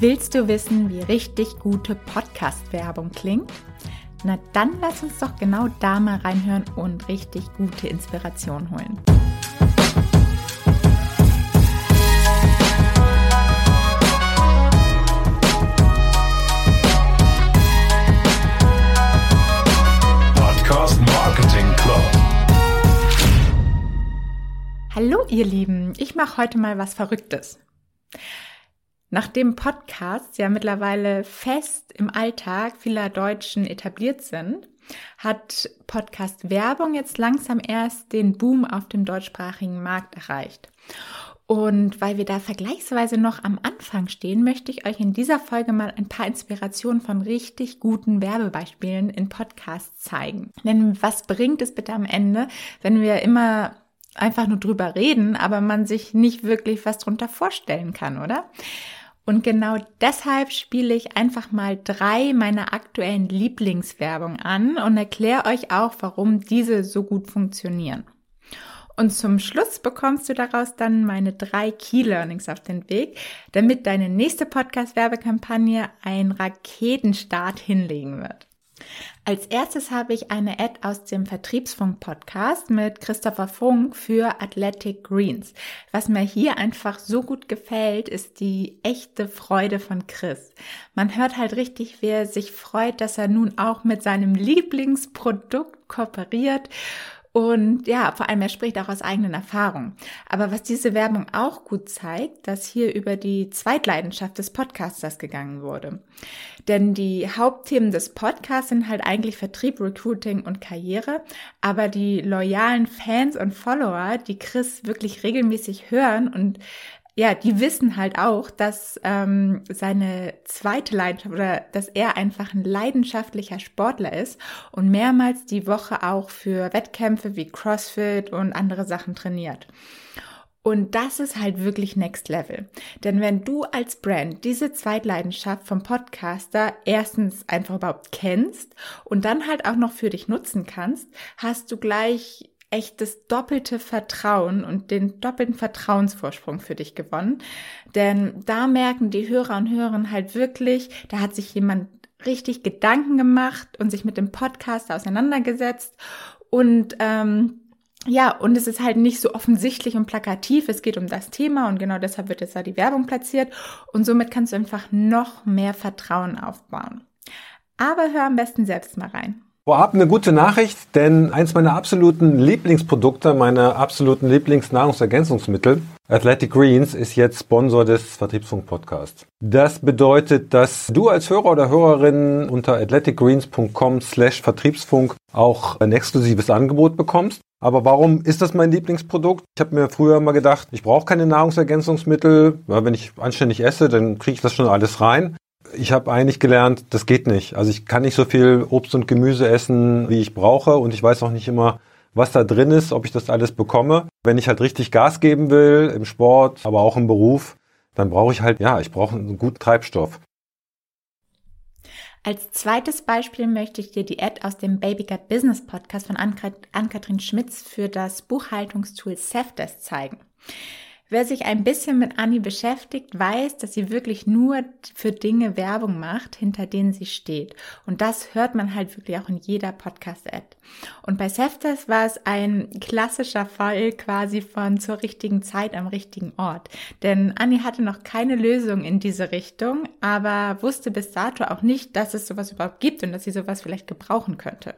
Willst du wissen, wie richtig gute Podcast-Werbung klingt? Na dann lass uns doch genau da mal reinhören und richtig gute Inspiration holen. Podcast Marketing Club. Hallo ihr Lieben, ich mache heute mal was Verrücktes. Nachdem Podcasts ja mittlerweile fest im Alltag vieler Deutschen etabliert sind, hat Podcast Werbung jetzt langsam erst den Boom auf dem deutschsprachigen Markt erreicht. Und weil wir da vergleichsweise noch am Anfang stehen, möchte ich euch in dieser Folge mal ein paar Inspirationen von richtig guten Werbebeispielen in Podcasts zeigen. Denn was bringt es bitte am Ende, wenn wir immer einfach nur drüber reden, aber man sich nicht wirklich was drunter vorstellen kann, oder? Und genau deshalb spiele ich einfach mal drei meiner aktuellen Lieblingswerbung an und erkläre euch auch, warum diese so gut funktionieren. Und zum Schluss bekommst du daraus dann meine drei Key Learnings auf den Weg, damit deine nächste Podcast-Werbekampagne einen Raketenstart hinlegen wird. Als erstes habe ich eine Ad aus dem Vertriebsfunk-Podcast mit Christopher Funk für Athletic Greens. Was mir hier einfach so gut gefällt, ist die echte Freude von Chris. Man hört halt richtig, wie er sich freut, dass er nun auch mit seinem Lieblingsprodukt kooperiert und ja, vor allem er spricht auch aus eigenen Erfahrungen. Aber was diese Werbung auch gut zeigt, dass hier über die Zweitleidenschaft des Podcasters gegangen wurde. Denn die Hauptthemen des Podcasts sind halt eigentlich Vertrieb, Recruiting und Karriere. Aber die loyalen Fans und Follower, die Chris wirklich regelmäßig hören und ja, die wissen halt auch, dass ähm, seine zweite Leidenschaft oder dass er einfach ein leidenschaftlicher Sportler ist und mehrmals die Woche auch für Wettkämpfe wie CrossFit und andere Sachen trainiert. Und das ist halt wirklich Next Level. Denn wenn du als Brand diese Zweitleidenschaft vom Podcaster erstens einfach überhaupt kennst und dann halt auch noch für dich nutzen kannst, hast du gleich echt das doppelte Vertrauen und den doppelten Vertrauensvorsprung für dich gewonnen. Denn da merken die Hörer und Hörerinnen halt wirklich, da hat sich jemand richtig Gedanken gemacht und sich mit dem Podcast auseinandergesetzt und ähm, ja, und es ist halt nicht so offensichtlich und plakativ. Es geht um das Thema und genau deshalb wird jetzt da die Werbung platziert. Und somit kannst du einfach noch mehr Vertrauen aufbauen. Aber hör am besten selbst mal rein. Vorab eine gute Nachricht, denn eins meiner absoluten Lieblingsprodukte, meine absoluten Lieblingsnahrungsergänzungsmittel, Athletic Greens, ist jetzt Sponsor des Vertriebsfunk Podcasts. Das bedeutet, dass du als Hörer oder Hörerin unter athleticgreens.com slash Vertriebsfunk auch ein exklusives Angebot bekommst. Aber warum ist das mein Lieblingsprodukt? Ich habe mir früher mal gedacht, ich brauche keine Nahrungsergänzungsmittel. Ja, wenn ich anständig esse, dann kriege ich das schon alles rein ich habe eigentlich gelernt, das geht nicht. Also ich kann nicht so viel Obst und Gemüse essen, wie ich brauche und ich weiß auch nicht immer, was da drin ist, ob ich das alles bekomme. Wenn ich halt richtig Gas geben will im Sport, aber auch im Beruf, dann brauche ich halt, ja, ich brauche einen guten Treibstoff. Als zweites Beispiel möchte ich dir die Ad aus dem Babygut Business Podcast von Ann-Kathrin Schmitz für das Buchhaltungstool Safdesk zeigen. Wer sich ein bisschen mit Annie beschäftigt, weiß, dass sie wirklich nur für Dinge Werbung macht, hinter denen sie steht. Und das hört man halt wirklich auch in jeder Podcast-Ad. Und bei Seftas war es ein klassischer Fall quasi von zur richtigen Zeit am richtigen Ort. Denn Annie hatte noch keine Lösung in diese Richtung, aber wusste bis dato auch nicht, dass es sowas überhaupt gibt und dass sie sowas vielleicht gebrauchen könnte.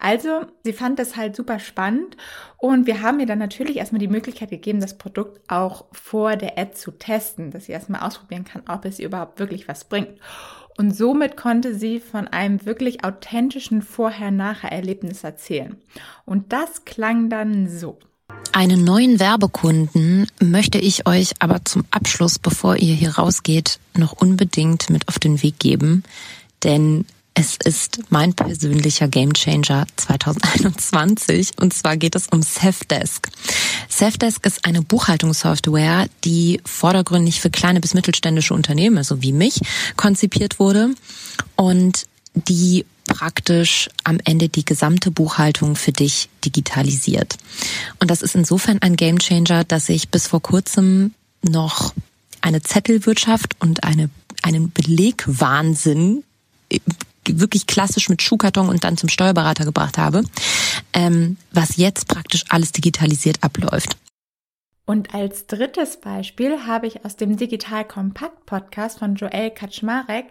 Also, sie fand das halt super spannend und wir haben ihr dann natürlich erstmal die Möglichkeit gegeben, das Produkt auch vor der Ad zu testen, dass sie erstmal ausprobieren kann, ob es ihr überhaupt wirklich was bringt. Und somit konnte sie von einem wirklich authentischen Vorher-Nachher-Erlebnis erzählen. Und das klang dann so. Einen neuen Werbekunden möchte ich euch aber zum Abschluss, bevor ihr hier rausgeht, noch unbedingt mit auf den Weg geben. Denn es ist mein persönlicher Gamechanger 2021 und zwar geht es um Safdesk. Safdesk ist eine Buchhaltungssoftware, die vordergründig für kleine bis mittelständische Unternehmen, also wie mich, konzipiert wurde und die praktisch am Ende die gesamte Buchhaltung für dich digitalisiert. Und das ist insofern ein Gamechanger, dass ich bis vor kurzem noch eine Zettelwirtschaft und eine einen Belegwahnsinn wirklich klassisch mit Schuhkarton und dann zum Steuerberater gebracht habe, ähm, was jetzt praktisch alles digitalisiert abläuft. Und als drittes Beispiel habe ich aus dem Digital Kompakt Podcast von Joel Kaczmarek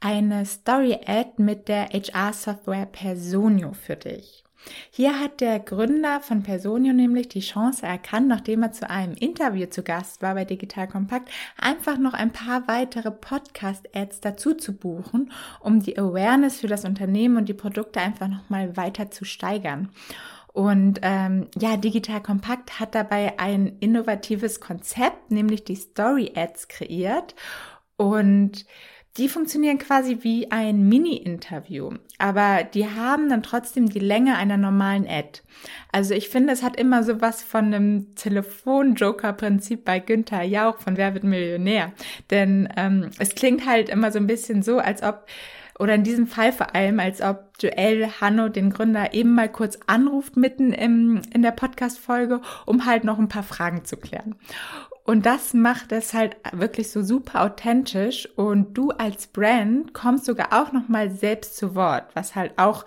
eine Story-Ad mit der HR-Software Personio für dich. Hier hat der Gründer von Personio nämlich die Chance erkannt, nachdem er zu einem Interview zu Gast war bei Digital Kompakt, einfach noch ein paar weitere Podcast-Ads dazu zu buchen, um die Awareness für das Unternehmen und die Produkte einfach nochmal weiter zu steigern. Und ähm, ja, Digital Kompakt hat dabei ein innovatives Konzept, nämlich die Story Ads kreiert. Und die funktionieren quasi wie ein Mini-Interview, aber die haben dann trotzdem die Länge einer normalen Ad. Also ich finde, es hat immer so was von einem Telefon-Joker-Prinzip bei Günther Jauch von Wer wird Millionär. Denn ähm, es klingt halt immer so ein bisschen so, als ob oder in diesem Fall vor allem, als ob Joel Hanno den Gründer eben mal kurz anruft mitten im, in der Podcast-Folge, um halt noch ein paar Fragen zu klären. Und das macht es halt wirklich so super authentisch und du als Brand kommst sogar auch noch selbst zu Wort, was halt auch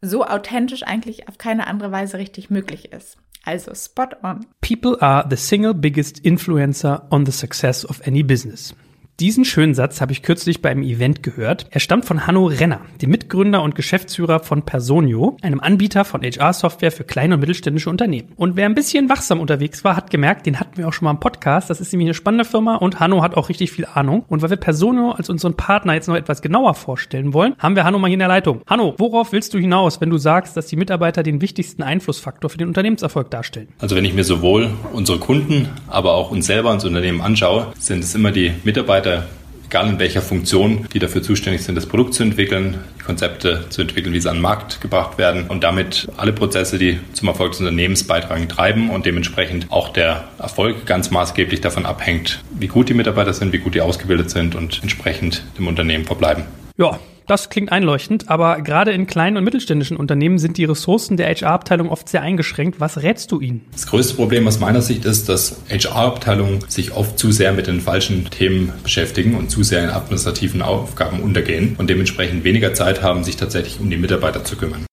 so authentisch eigentlich auf keine andere Weise richtig möglich ist. Also spot on. People are the single biggest influencer on the success of any business. Diesen schönen Satz habe ich kürzlich bei Event gehört. Er stammt von Hanno Renner, dem Mitgründer und Geschäftsführer von Personio, einem Anbieter von HR-Software für kleine und mittelständische Unternehmen. Und wer ein bisschen wachsam unterwegs war, hat gemerkt, den hatten wir auch schon mal im Podcast. Das ist nämlich eine spannende Firma und Hanno hat auch richtig viel Ahnung. Und weil wir Personio als unseren Partner jetzt noch etwas genauer vorstellen wollen, haben wir Hanno mal hier in der Leitung. Hanno, worauf willst du hinaus, wenn du sagst, dass die Mitarbeiter den wichtigsten Einflussfaktor für den Unternehmenserfolg darstellen? Also wenn ich mir sowohl unsere Kunden, aber auch uns selber, ins Unternehmen anschaue, sind es immer die Mitarbeiter, Mitarbeiter, egal in welcher Funktion, die dafür zuständig sind, das Produkt zu entwickeln, die Konzepte zu entwickeln, wie sie an den Markt gebracht werden und damit alle Prozesse, die zum Erfolg des Unternehmens beitragen, treiben und dementsprechend auch der Erfolg ganz maßgeblich davon abhängt, wie gut die Mitarbeiter sind, wie gut die ausgebildet sind und entsprechend dem Unternehmen verbleiben. Ja, das klingt einleuchtend, aber gerade in kleinen und mittelständischen Unternehmen sind die Ressourcen der HR-Abteilung oft sehr eingeschränkt. Was rätst du ihnen? Das größte Problem aus meiner Sicht ist, dass HR-Abteilungen sich oft zu sehr mit den falschen Themen beschäftigen und zu sehr in administrativen Aufgaben untergehen und dementsprechend weniger Zeit haben, sich tatsächlich um die Mitarbeiter zu kümmern.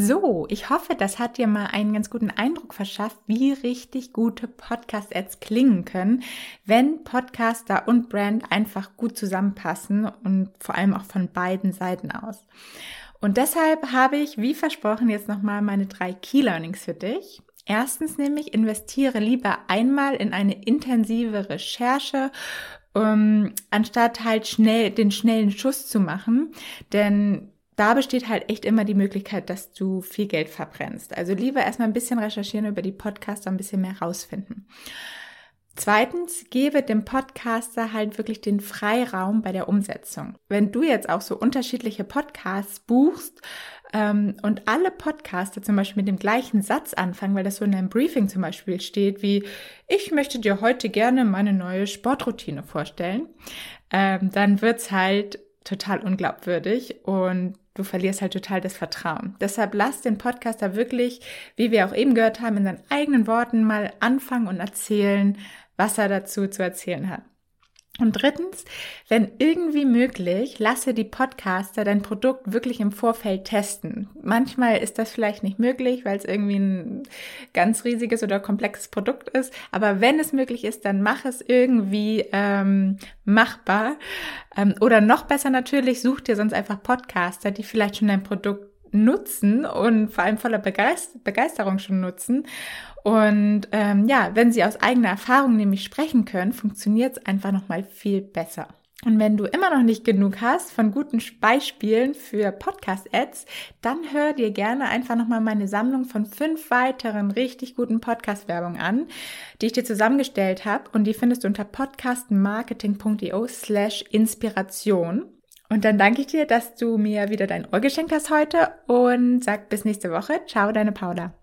So, ich hoffe, das hat dir mal einen ganz guten Eindruck verschafft, wie richtig gute Podcast-Ads klingen können, wenn Podcaster und Brand einfach gut zusammenpassen und vor allem auch von beiden Seiten aus. Und deshalb habe ich, wie versprochen, jetzt nochmal meine drei Key Learnings für dich. Erstens nämlich, investiere lieber einmal in eine intensive Recherche um, anstatt halt schnell den schnellen Schuss zu machen. Denn da besteht halt echt immer die Möglichkeit, dass du viel Geld verbrennst. Also lieber erstmal ein bisschen recherchieren über die Podcaster, ein bisschen mehr rausfinden. Zweitens, gebe dem Podcaster halt wirklich den Freiraum bei der Umsetzung. Wenn du jetzt auch so unterschiedliche Podcasts buchst ähm, und alle Podcaster zum Beispiel mit dem gleichen Satz anfangen, weil das so in einem Briefing zum Beispiel steht, wie ich möchte dir heute gerne meine neue Sportroutine vorstellen, ähm, dann wird's halt total unglaubwürdig und du verlierst halt total das Vertrauen. Deshalb lass den Podcaster wirklich, wie wir auch eben gehört haben, in seinen eigenen Worten mal anfangen und erzählen, was er dazu zu erzählen hat. Und drittens, wenn irgendwie möglich, lasse die Podcaster dein Produkt wirklich im Vorfeld testen. Manchmal ist das vielleicht nicht möglich, weil es irgendwie ein ganz riesiges oder komplexes Produkt ist. Aber wenn es möglich ist, dann mach es irgendwie ähm, machbar. Ähm, oder noch besser natürlich, such dir sonst einfach Podcaster, die vielleicht schon dein Produkt nutzen und vor allem voller Begeisterung schon nutzen und ähm, ja, wenn sie aus eigener Erfahrung nämlich sprechen können, funktioniert es einfach nochmal viel besser. Und wenn du immer noch nicht genug hast von guten Beispielen für Podcast-Ads, dann hör dir gerne einfach nochmal meine Sammlung von fünf weiteren richtig guten Podcast-Werbung an, die ich dir zusammengestellt habe. Und die findest du unter podcastmarketing.io slash Inspiration. Und dann danke ich dir, dass du mir wieder dein Ohr geschenkt hast heute und sag bis nächste Woche. Ciao, deine Paula.